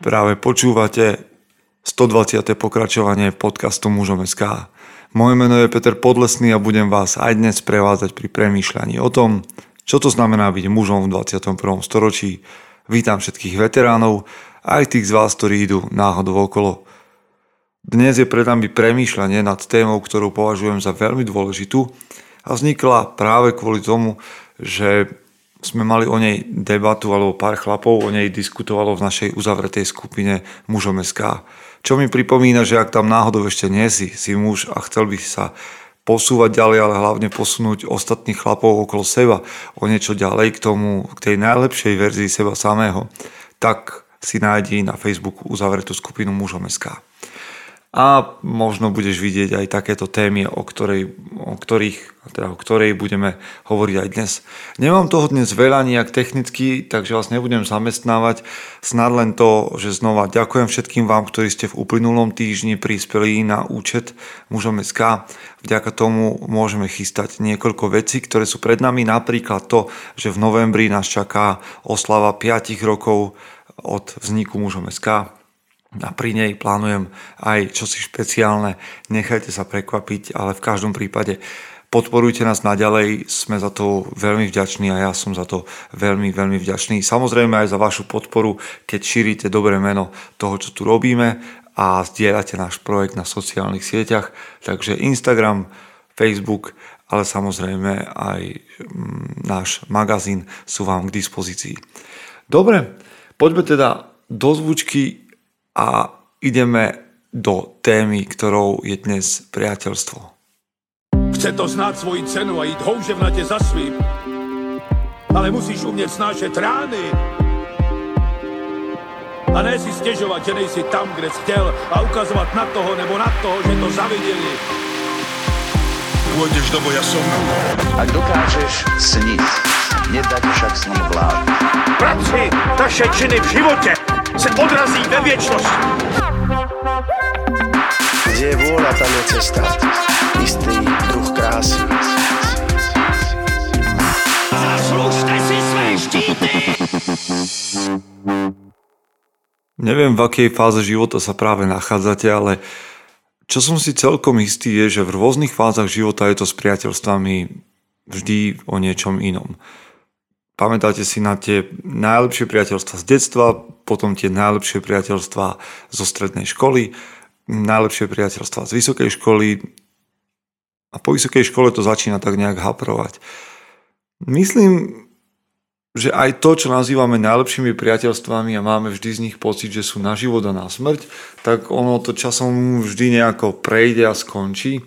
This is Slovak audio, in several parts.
Práve počúvate 120. pokračovanie podcastu Mužom SK. Moje meno je Peter Podlesný a budem vás aj dnes prevádzať pri premýšľaní o tom, čo to znamená byť mužom v 21. storočí. Vítam všetkých veteránov, aj tých z vás, ktorí idú náhodou okolo. Dnes je pred nami premýšľanie nad témou, ktorú považujem za veľmi dôležitú a vznikla práve kvôli tomu, že sme mali o nej debatu, alebo pár chlapov o nej diskutovalo v našej uzavretej skupine mužom SK. Čo mi pripomína, že ak tam náhodou ešte nie si, si muž a chcel by sa posúvať ďalej, ale hlavne posunúť ostatných chlapov okolo seba o niečo ďalej k tomu, k tej najlepšej verzii seba samého, tak si nájdi na Facebooku uzavretú skupinu mužom SK a možno budeš vidieť aj takéto témy, o, ktorej, o, ktorých, teda o ktorej budeme hovoriť aj dnes. Nemám toho dnes veľa nejak technicky, takže vás nebudem zamestnávať. Snad len to, že znova ďakujem všetkým vám, ktorí ste v uplynulom týždni prispeli na účet mužom SK. Vďaka tomu môžeme chystať niekoľko vecí, ktoré sú pred nami. Napríklad to, že v novembri nás čaká oslava 5 rokov od vzniku mužom SK a pri nej plánujem aj čosi špeciálne. Nechajte sa prekvapiť, ale v každom prípade podporujte nás naďalej, sme za to veľmi vďační a ja som za to veľmi, veľmi vďačný. Samozrejme aj za vašu podporu, keď šírite dobré meno toho, čo tu robíme a zdieľate náš projekt na sociálnych sieťach. Takže Instagram, Facebook, ale samozrejme aj mm, náš magazín sú vám k dispozícii. Dobre, poďme teda do zvučky a ideme do témy, ktorou je dnes priateľstvo. Chce to znáť svoji cenu a ísť houževnate za svým. Ale musíš umieť snášať rány. A ne si stežovať, že nejsi tam, kde si chcel a ukazovať na toho nebo na toho, že to zavideli. Pôjdeš do boja som. Ak dokážeš sniť, nedať však sním vlád. Práci taše činy v živote se odrazí ve věčnosti. Kde je vôľa, tam je cesta. Istý druh krásy. Zaslužte si své štíty! Neviem, v akej fáze života sa práve nachádzate, ale čo som si celkom istý je, že v rôznych fázach života je to s priateľstvami vždy o niečom inom. Pamätáte si na tie najlepšie priateľstva z detstva, potom tie najlepšie priateľstva zo strednej školy, najlepšie priateľstva z vysokej školy a po vysokej škole to začína tak nejak haprovať. Myslím, že aj to, čo nazývame najlepšími priateľstvami a máme vždy z nich pocit, že sú na život a na smrť, tak ono to časom vždy nejako prejde a skončí.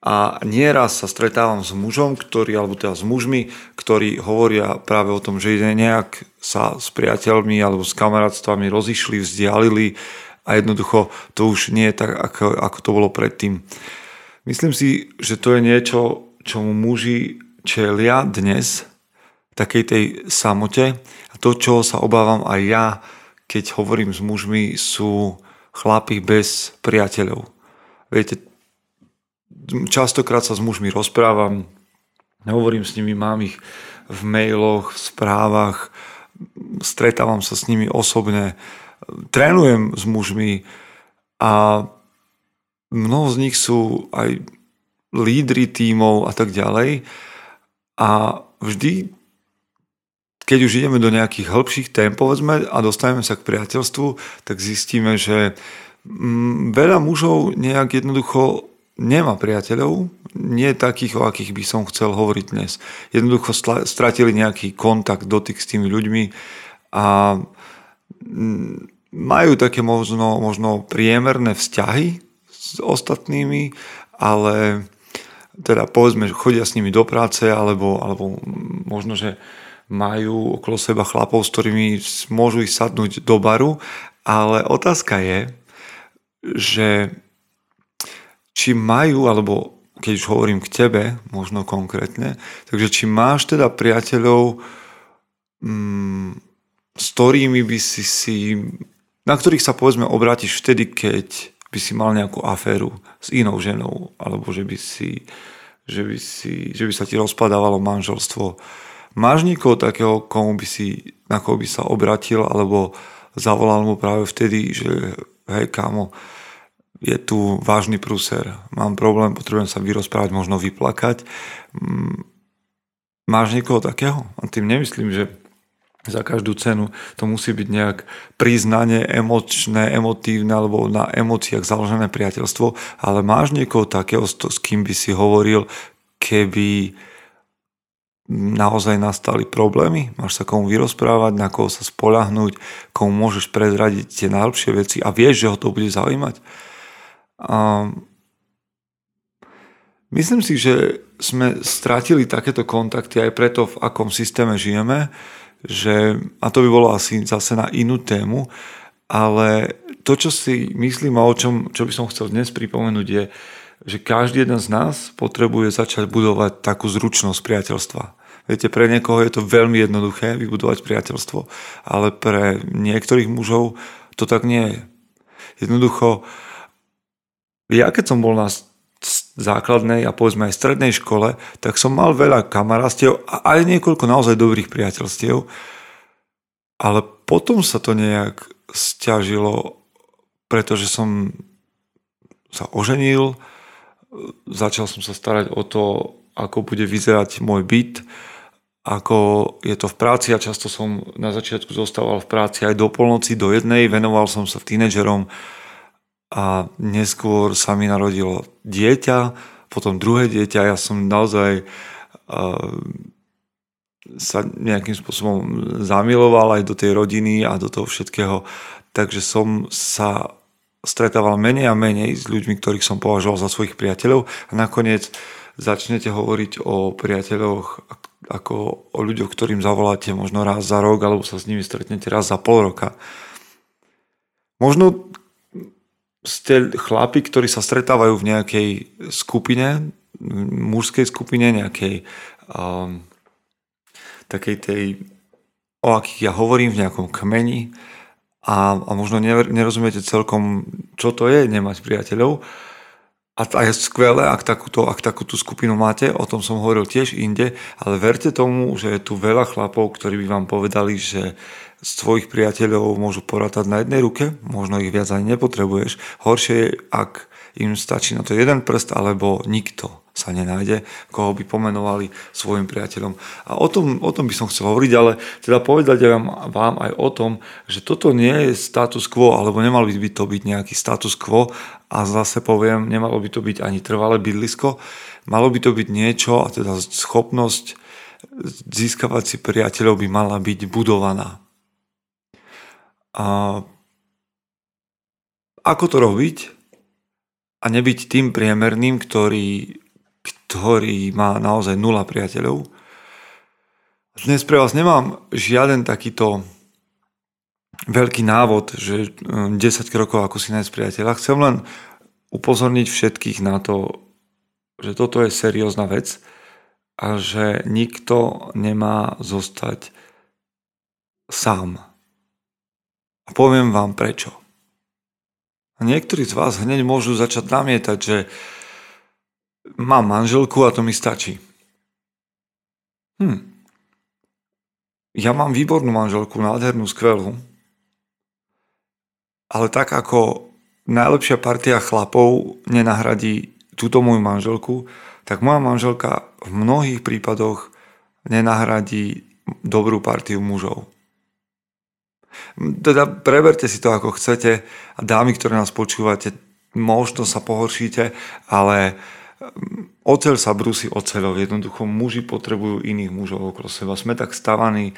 A nieraz sa stretávam s mužom, ktorý, alebo teda s mužmi, ktorí hovoria práve o tom, že nejak sa s priateľmi alebo s kamarátstvami rozišli, vzdialili a jednoducho to už nie je tak, ako, ako to bolo predtým. Myslím si, že to je niečo, čomu muži čelia dnes, takej tej samote. A to, čo sa obávam aj ja, keď hovorím s mužmi, sú chlapi bez priateľov. Viete, častokrát sa s mužmi rozprávam, hovorím s nimi, mám ich v mailoch, v správach, stretávam sa s nimi osobne, trénujem s mužmi a mnoho z nich sú aj lídry tímov a tak ďalej. A vždy, keď už ideme do nejakých hĺbších tém, povedzme, a dostaneme sa k priateľstvu, tak zistíme, že mm, veľa mužov nejak jednoducho nemá priateľov, nie takých, o akých by som chcel hovoriť dnes. Jednoducho stratili nejaký kontakt, dotyk s tými ľuďmi a mm, majú také možno, možno priemerné vzťahy s ostatnými, ale teda povedzme, že chodia s nimi do práce alebo, alebo možno, že majú okolo seba chlapov, s ktorými môžu ich sadnúť do baru, ale otázka je, že či majú, alebo keď už hovorím k tebe, možno konkrétne, takže či máš teda priateľov, mm, s ktorými by si si, na ktorých sa povedzme obrátiš vtedy, keď by si mal nejakú aféru s inou ženou, alebo že by si, že by, si, že by sa ti rozpadávalo manželstvo. Máš niekoho takého, komu by si, na koho by sa obratil, alebo zavolal mu práve vtedy, že hej kámo, je tu vážny prúser, mám problém, potrebujem sa vyrozprávať, možno vyplakať. Mm, máš niekoho takého? A tým nemyslím, že za každú cenu to musí byť nejak priznanie emočné, emotívne alebo na emóciách založené priateľstvo, ale máš niekoho takého, s kým by si hovoril, keby naozaj nastali problémy, máš sa komu vyrozprávať, na koho sa spolahnúť, komu môžeš prezradiť tie najlepšie veci a vieš, že ho to bude zaujímať. A myslím si, že sme stratili takéto kontakty aj preto, v akom systéme žijeme, že, a to by bolo asi zase na inú tému, ale to, čo si myslím a o čom, čo by som chcel dnes pripomenúť je, že každý jeden z nás potrebuje začať budovať takú zručnosť priateľstva. Viete, pre niekoho je to veľmi jednoduché vybudovať priateľstvo, ale pre niektorých mužov to tak nie je. Jednoducho, ja keď som bol na základnej a povedzme aj strednej škole, tak som mal veľa kamarátstiev a aj niekoľko naozaj dobrých priateľstiev, ale potom sa to nejak stiažilo, pretože som sa oženil, začal som sa starať o to, ako bude vyzerať môj byt, ako je to v práci a často som na začiatku zostával v práci aj do polnoci, do jednej, venoval som sa tínedžerom a neskôr sa mi narodilo dieťa, potom druhé dieťa, ja som naozaj uh, sa nejakým spôsobom zamiloval aj do tej rodiny a do toho všetkého, takže som sa stretával menej a menej s ľuďmi, ktorých som považoval za svojich priateľov. A nakoniec začnete hovoriť o priateľoch ako o ľuďoch, ktorým zavoláte možno raz za rok alebo sa s nimi stretnete raz za pol roka. Možno ste chlapi, ktorí sa stretávajú v nejakej skupine, mužskej skupine, nejakej um, takej tej, o akých ja hovorím, v nejakom kmeni a, a možno nerozumiete celkom, čo to je nemať priateľov, a, a je skvelé, ak takúto, ak takúto skupinu máte, o tom som hovoril tiež inde, ale verte tomu, že je tu veľa chlapov, ktorí by vám povedali, že z tvojich priateľov môžu porátať na jednej ruke, možno ich viac ani nepotrebuješ. Horšie je, ak im stačí na to jeden prst, alebo nikto sa nenájde, koho by pomenovali svojim priateľom. A o tom, o tom by som chcel hovoriť, ale teda povedať vám, vám aj o tom, že toto nie je status quo, alebo nemal by to byť nejaký status quo a zase poviem, nemalo by to byť ani trvalé bydlisko, malo by to byť niečo, a teda schopnosť získavať si priateľov by mala byť budovaná. A ako to robiť? A nebyť tým priemerným, ktorý ktorý má naozaj nula priateľov. Dnes pre vás nemám žiaden takýto veľký návod, že 10 hm, krokov ako si nájsť priateľa. Chcem len upozorniť všetkých na to, že toto je seriózna vec a že nikto nemá zostať sám. A poviem vám prečo. Niektorí z vás hneď môžu začať namietať, že Mám manželku a to mi stačí. Hm. Ja mám výbornú manželku, nádhernú, skvelú. Ale tak ako najlepšia partia chlapov nenahradí túto moju manželku, tak moja manželka v mnohých prípadoch nenahradí dobrú partiu mužov. Teda preberte si to ako chcete a dámy, ktoré nás počúvate, možno sa pohoršíte, ale Oceľ sa brúsi oceľov. Jednoducho muži potrebujú iných mužov okolo seba. Sme tak stavaní.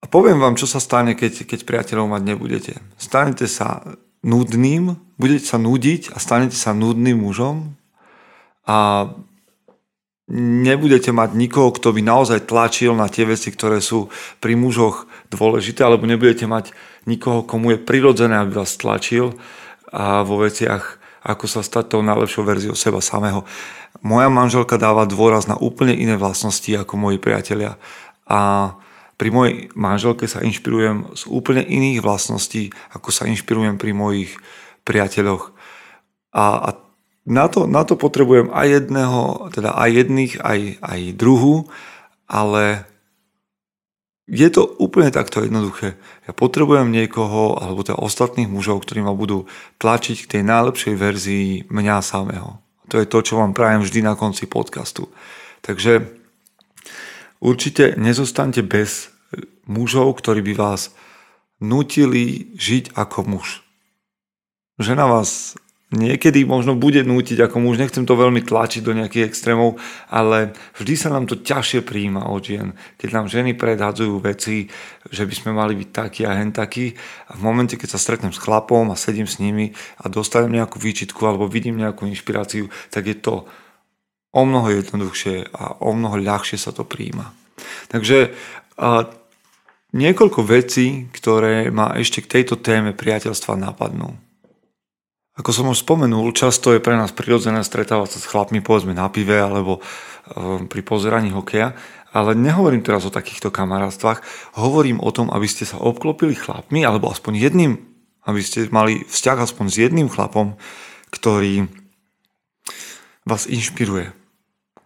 A poviem vám, čo sa stane, keď, keď priateľov mať nebudete. Stanete sa nudným, budete sa nudiť a stanete sa nudným mužom a nebudete mať nikoho, kto by naozaj tlačil na tie veci, ktoré sú pri mužoch dôležité, alebo nebudete mať nikoho, komu je prirodzené, aby vás tlačil a vo veciach ako sa stať tou najlepšou verziou seba samého. Moja manželka dáva dôraz na úplne iné vlastnosti ako moji priatelia. A pri mojej manželke sa inšpirujem z úplne iných vlastností, ako sa inšpirujem pri mojich priateľoch. A, a na, to, na to potrebujem aj jedného, teda aj jedných, aj, aj druhu, ale je to úplne takto jednoduché. Ja potrebujem niekoho, alebo teda ostatných mužov, ktorí ma budú tlačiť k tej najlepšej verzii mňa samého. To je to, čo vám prajem vždy na konci podcastu. Takže určite nezostante bez mužov, ktorí by vás nutili žiť ako muž. Žena vás niekedy možno bude nútiť, ako muž, nechcem to veľmi tlačiť do nejakých extrémov, ale vždy sa nám to ťažšie príjma od žien. Keď nám ženy predhadzujú veci, že by sme mali byť takí a hen takí a v momente, keď sa stretnem s chlapom a sedím s nimi a dostanem nejakú výčitku alebo vidím nejakú inšpiráciu, tak je to o mnoho jednoduchšie a o mnoho ľahšie sa to príjma. Takže a, niekoľko vecí, ktoré ma ešte k tejto téme priateľstva napadnú. Ako som už spomenul, často je pre nás prirodzené stretávať sa s chlapmi povedzme na pive alebo um, pri pozeraní hokeja, ale nehovorím teraz o takýchto kamarátstvách, hovorím o tom, aby ste sa obklopili chlapmi alebo aspoň jedným, aby ste mali vzťah aspoň s jedným chlapom, ktorý vás inšpiruje,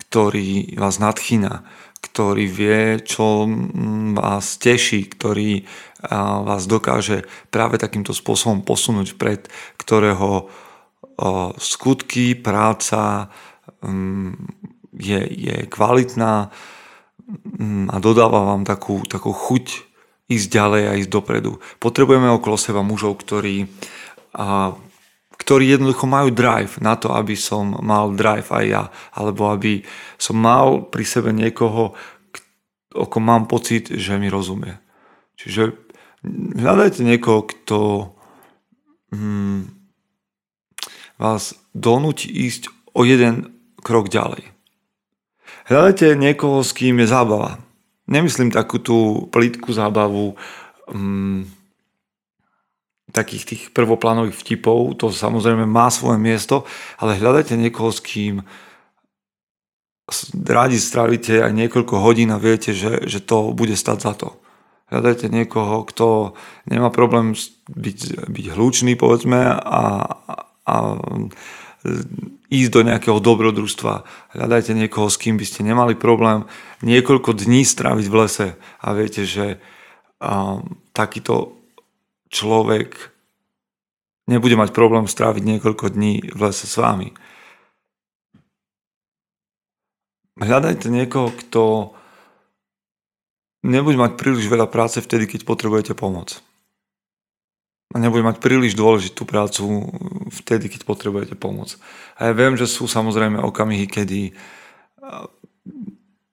ktorý vás nadchýna, ktorý vie, čo vás teší, ktorý vás dokáže práve takýmto spôsobom posunúť pred, ktorého skutky, práca je, je kvalitná a dodáva vám takú, takú chuť ísť ďalej a ísť dopredu. Potrebujeme okolo seba mužov, ktorí, ktorí jednoducho majú drive na to, aby som mal drive aj ja, alebo aby som mal pri sebe niekoho, o kom mám pocit, že mi rozumie. Čiže hľadajte niekoho, kto hmm, vás donúti ísť o jeden krok ďalej. Hľadajte niekoho, s kým je zábava. Nemyslím takú tú plitku zábavu hmm, takých tých prvoplánových vtipov, to samozrejme má svoje miesto, ale hľadajte niekoho, s kým rádi strávite aj niekoľko hodín a viete, že, že to bude stať za to. Hľadajte niekoho, kto nemá problém byť, byť hlučný, povedzme, a, a ísť do nejakého dobrodružstva. Hľadajte niekoho, s kým by ste nemali problém niekoľko dní stráviť v lese a viete, že a, takýto človek nebude mať problém stráviť niekoľko dní v lese s vami. Hľadajte niekoho, kto nebude mať príliš veľa práce vtedy, keď potrebujete pomoc. A nebude mať príliš dôležitú prácu vtedy, keď potrebujete pomoc. A ja viem, že sú samozrejme okamihy, kedy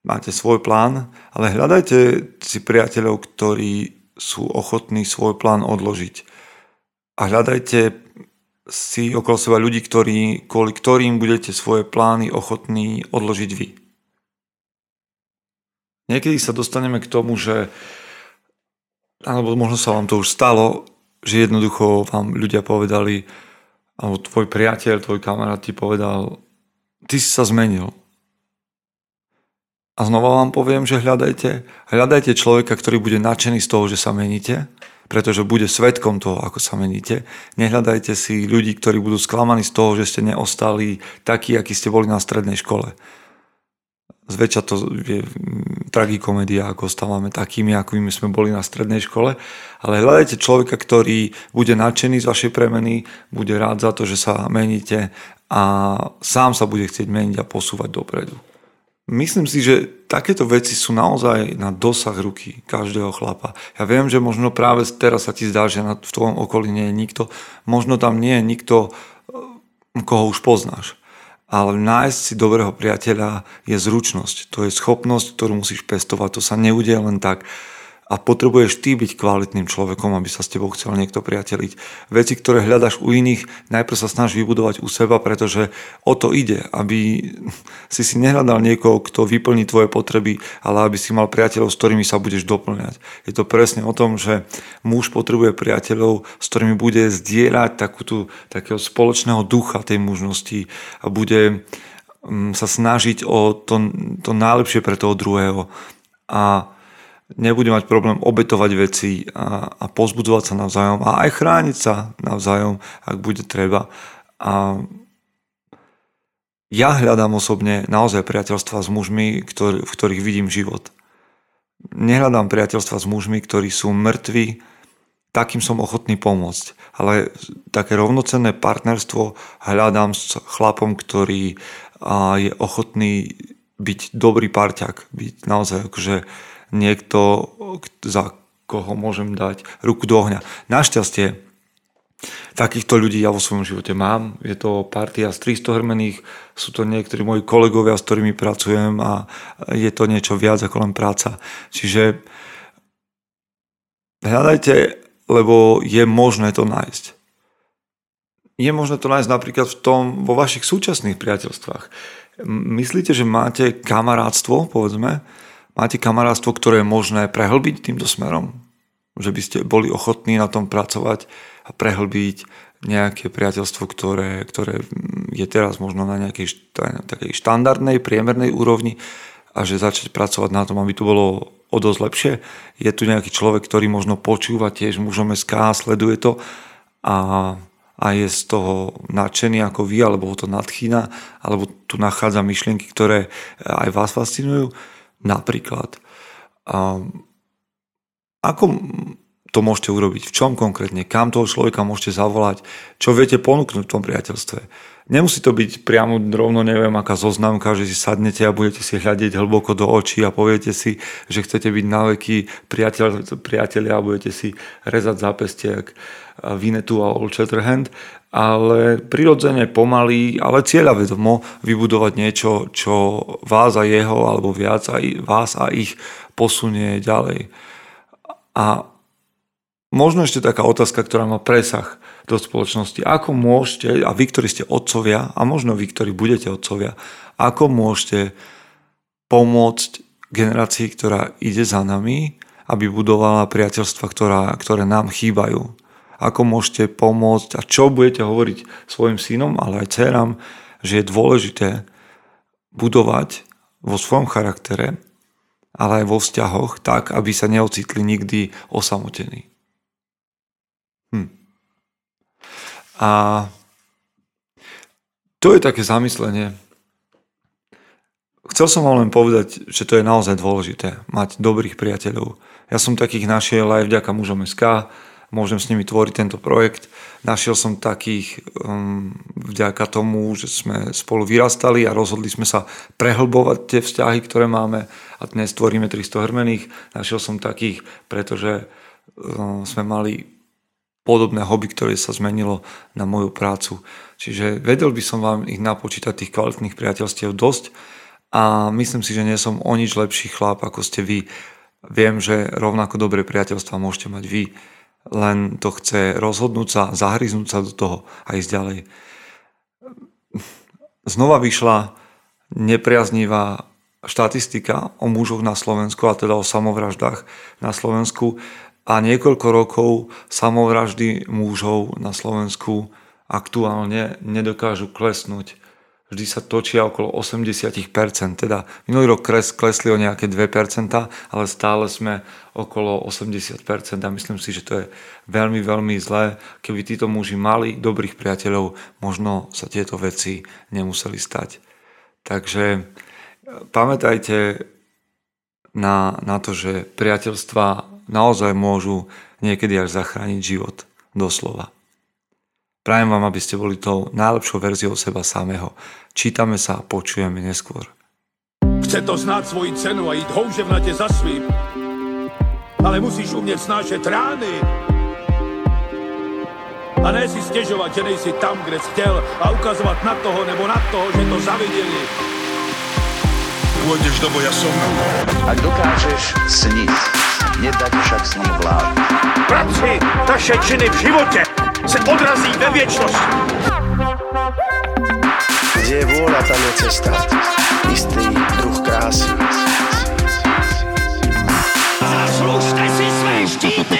máte svoj plán, ale hľadajte si priateľov, ktorí sú ochotní svoj plán odložiť. A hľadajte si okolo seba ľudí, ktorí, kvôli ktorým budete svoje plány ochotní odložiť vy. Niekedy sa dostaneme k tomu, že alebo možno sa vám to už stalo, že jednoducho vám ľudia povedali, alebo tvoj priateľ, tvoj kamarát ti povedal, ty si sa zmenil. A znova vám poviem, že hľadajte, hľadajte človeka, ktorý bude nadšený z toho, že sa meníte, pretože bude svetkom toho, ako sa meníte. Nehľadajte si ľudí, ktorí budú sklamaní z toho, že ste neostali takí, akí ste boli na strednej škole. Zväčša to je tragikomédia, ako stávame takými, akými sme boli na strednej škole. Ale hľadajte človeka, ktorý bude nadšený z vašej premeny, bude rád za to, že sa meníte a sám sa bude chcieť meniť a posúvať dopredu. Myslím si, že takéto veci sú naozaj na dosah ruky každého chlapa. Ja viem, že možno práve teraz sa ti zdá, že v tvojom okolí nie je nikto. Možno tam nie je nikto, koho už poznáš. Ale nájsť si dobrého priateľa je zručnosť. To je schopnosť, ktorú musíš pestovať. To sa neudeje len tak a potrebuješ ty byť kvalitným človekom, aby sa s tebou chcel niekto priateliť. Veci, ktoré hľadaš u iných, najprv sa snaž vybudovať u seba, pretože o to ide, aby si si nehľadal niekoho, kto vyplní tvoje potreby, ale aby si mal priateľov, s ktorými sa budeš doplňať. Je to presne o tom, že muž potrebuje priateľov, s ktorými bude zdieľať takú takého spoločného ducha tej mužnosti a bude mm, sa snažiť o to, to najlepšie pre toho druhého. A nebude mať problém obetovať veci a, a pozbudzovať sa navzájom a aj chrániť sa navzájom, ak bude treba. A ja hľadám osobne naozaj priateľstva s mužmi, ktorý, v ktorých vidím život. nehľadám priateľstva s mužmi, ktorí sú mŕtvi, takým som ochotný pomôcť. Ale také rovnocenné partnerstvo hľadám s chlapom, ktorý je ochotný byť dobrý parťak, byť naozaj akože niekto, za koho môžem dať ruku do ohňa. Našťastie takýchto ľudí ja vo svojom živote mám. Je to partia z 300 hrmených, sú to niektorí moji kolegovia, s ktorými pracujem a je to niečo viac ako len práca. Čiže hľadajte, lebo je možné to nájsť. Je možné to nájsť napríklad v tom, vo vašich súčasných priateľstvách. Myslíte, že máte kamarátstvo, povedzme, Máte kamarátstvo, ktoré je možné prehlbiť týmto smerom? Že by ste boli ochotní na tom pracovať a prehlbiť nejaké priateľstvo, ktoré, ktoré je teraz možno na nejakej takej štandardnej, priemernej úrovni a že začať pracovať na tom, aby to bolo o dosť lepšie. Je tu nejaký človek, ktorý možno počúva tiež mužom SK, sleduje to a, a je z toho nadšený ako vy, alebo ho to nadchýna, alebo tu nachádza myšlienky, ktoré aj vás fascinujú. Napríklad, ako to môžete urobiť, v čom konkrétne, kam toho človeka môžete zavolať, čo viete ponúknuť v tom priateľstve. Nemusí to byť priamo rovno, neviem, aká zoznamka, že si sadnete a budete si hľadiť hlboko do očí a poviete si, že chcete byť na veky priateľ, priateľia a budete si rezať zápestie jak Vinetu a Old Shatterhand, ale prirodzene pomaly, ale cieľavedomo vybudovať niečo, čo vás a jeho, alebo viac aj vás a ich posunie ďalej. A možno ešte taká otázka, ktorá má presah do spoločnosti. Ako môžete, a vy, ktorí ste otcovia, a možno vy, ktorí budete otcovia, ako môžete pomôcť generácii, ktorá ide za nami, aby budovala priateľstva, ktorá, ktoré nám chýbajú ako môžete pomôcť a čo budete hovoriť svojim synom, ale aj dcerám, že je dôležité budovať vo svojom charaktere, ale aj vo vzťahoch tak, aby sa neocitli nikdy osamotení. A to je také zamyslenie. Chcel som vám len povedať, že to je naozaj dôležité, mať dobrých priateľov. Ja som takých našiel aj vďaka mužom SK, môžem s nimi tvoriť tento projekt. Našiel som takých um, vďaka tomu, že sme spolu vyrastali a rozhodli sme sa prehlbovať tie vzťahy, ktoré máme a dnes tvoríme 300 hrmených. Našiel som takých, pretože um, sme mali podobné hobby, ktoré sa zmenilo na moju prácu. Čiže vedel by som vám ich napočítať tých kvalitných priateľstiev dosť a myslím si, že nie som o nič lepší chlap, ako ste vy. Viem, že rovnako dobré priateľstva môžete mať vy len to chce rozhodnúť sa, zahryznúť sa do toho a ísť ďalej. Znova vyšla nepriaznivá štatistika o mužoch na Slovensku, a teda o samovraždách na Slovensku a niekoľko rokov samovraždy mužov na Slovensku aktuálne nedokážu klesnúť vždy sa točia okolo 80%. Teda minulý rok kres, klesli o nejaké 2%, ale stále sme okolo 80% a myslím si, že to je veľmi, veľmi zlé. Keby títo muži mali dobrých priateľov, možno sa tieto veci nemuseli stať. Takže e, pamätajte na, na to, že priateľstva naozaj môžu niekedy až zachrániť život. Doslova. Prajem vám, aby ste boli tou najlepšou verziou seba samého. Čítame sa a počujeme neskôr. Chce to znáť svoji cenu a ísť houževnate za svým. Ale musíš umieť snášať rány. A ne si stiežovať, že nejsi tam, kde si chcel a ukazovať na toho nebo na toho, že to zavideli. Pôjdeš do boja som. Ak dokážeš sniť, nedať však som vlád. Práci naše činy v živote se odrazí ve viečnosti. Kde je vôľa, tam je cesta. Istý druh krásy. Zaslužte si své štíty!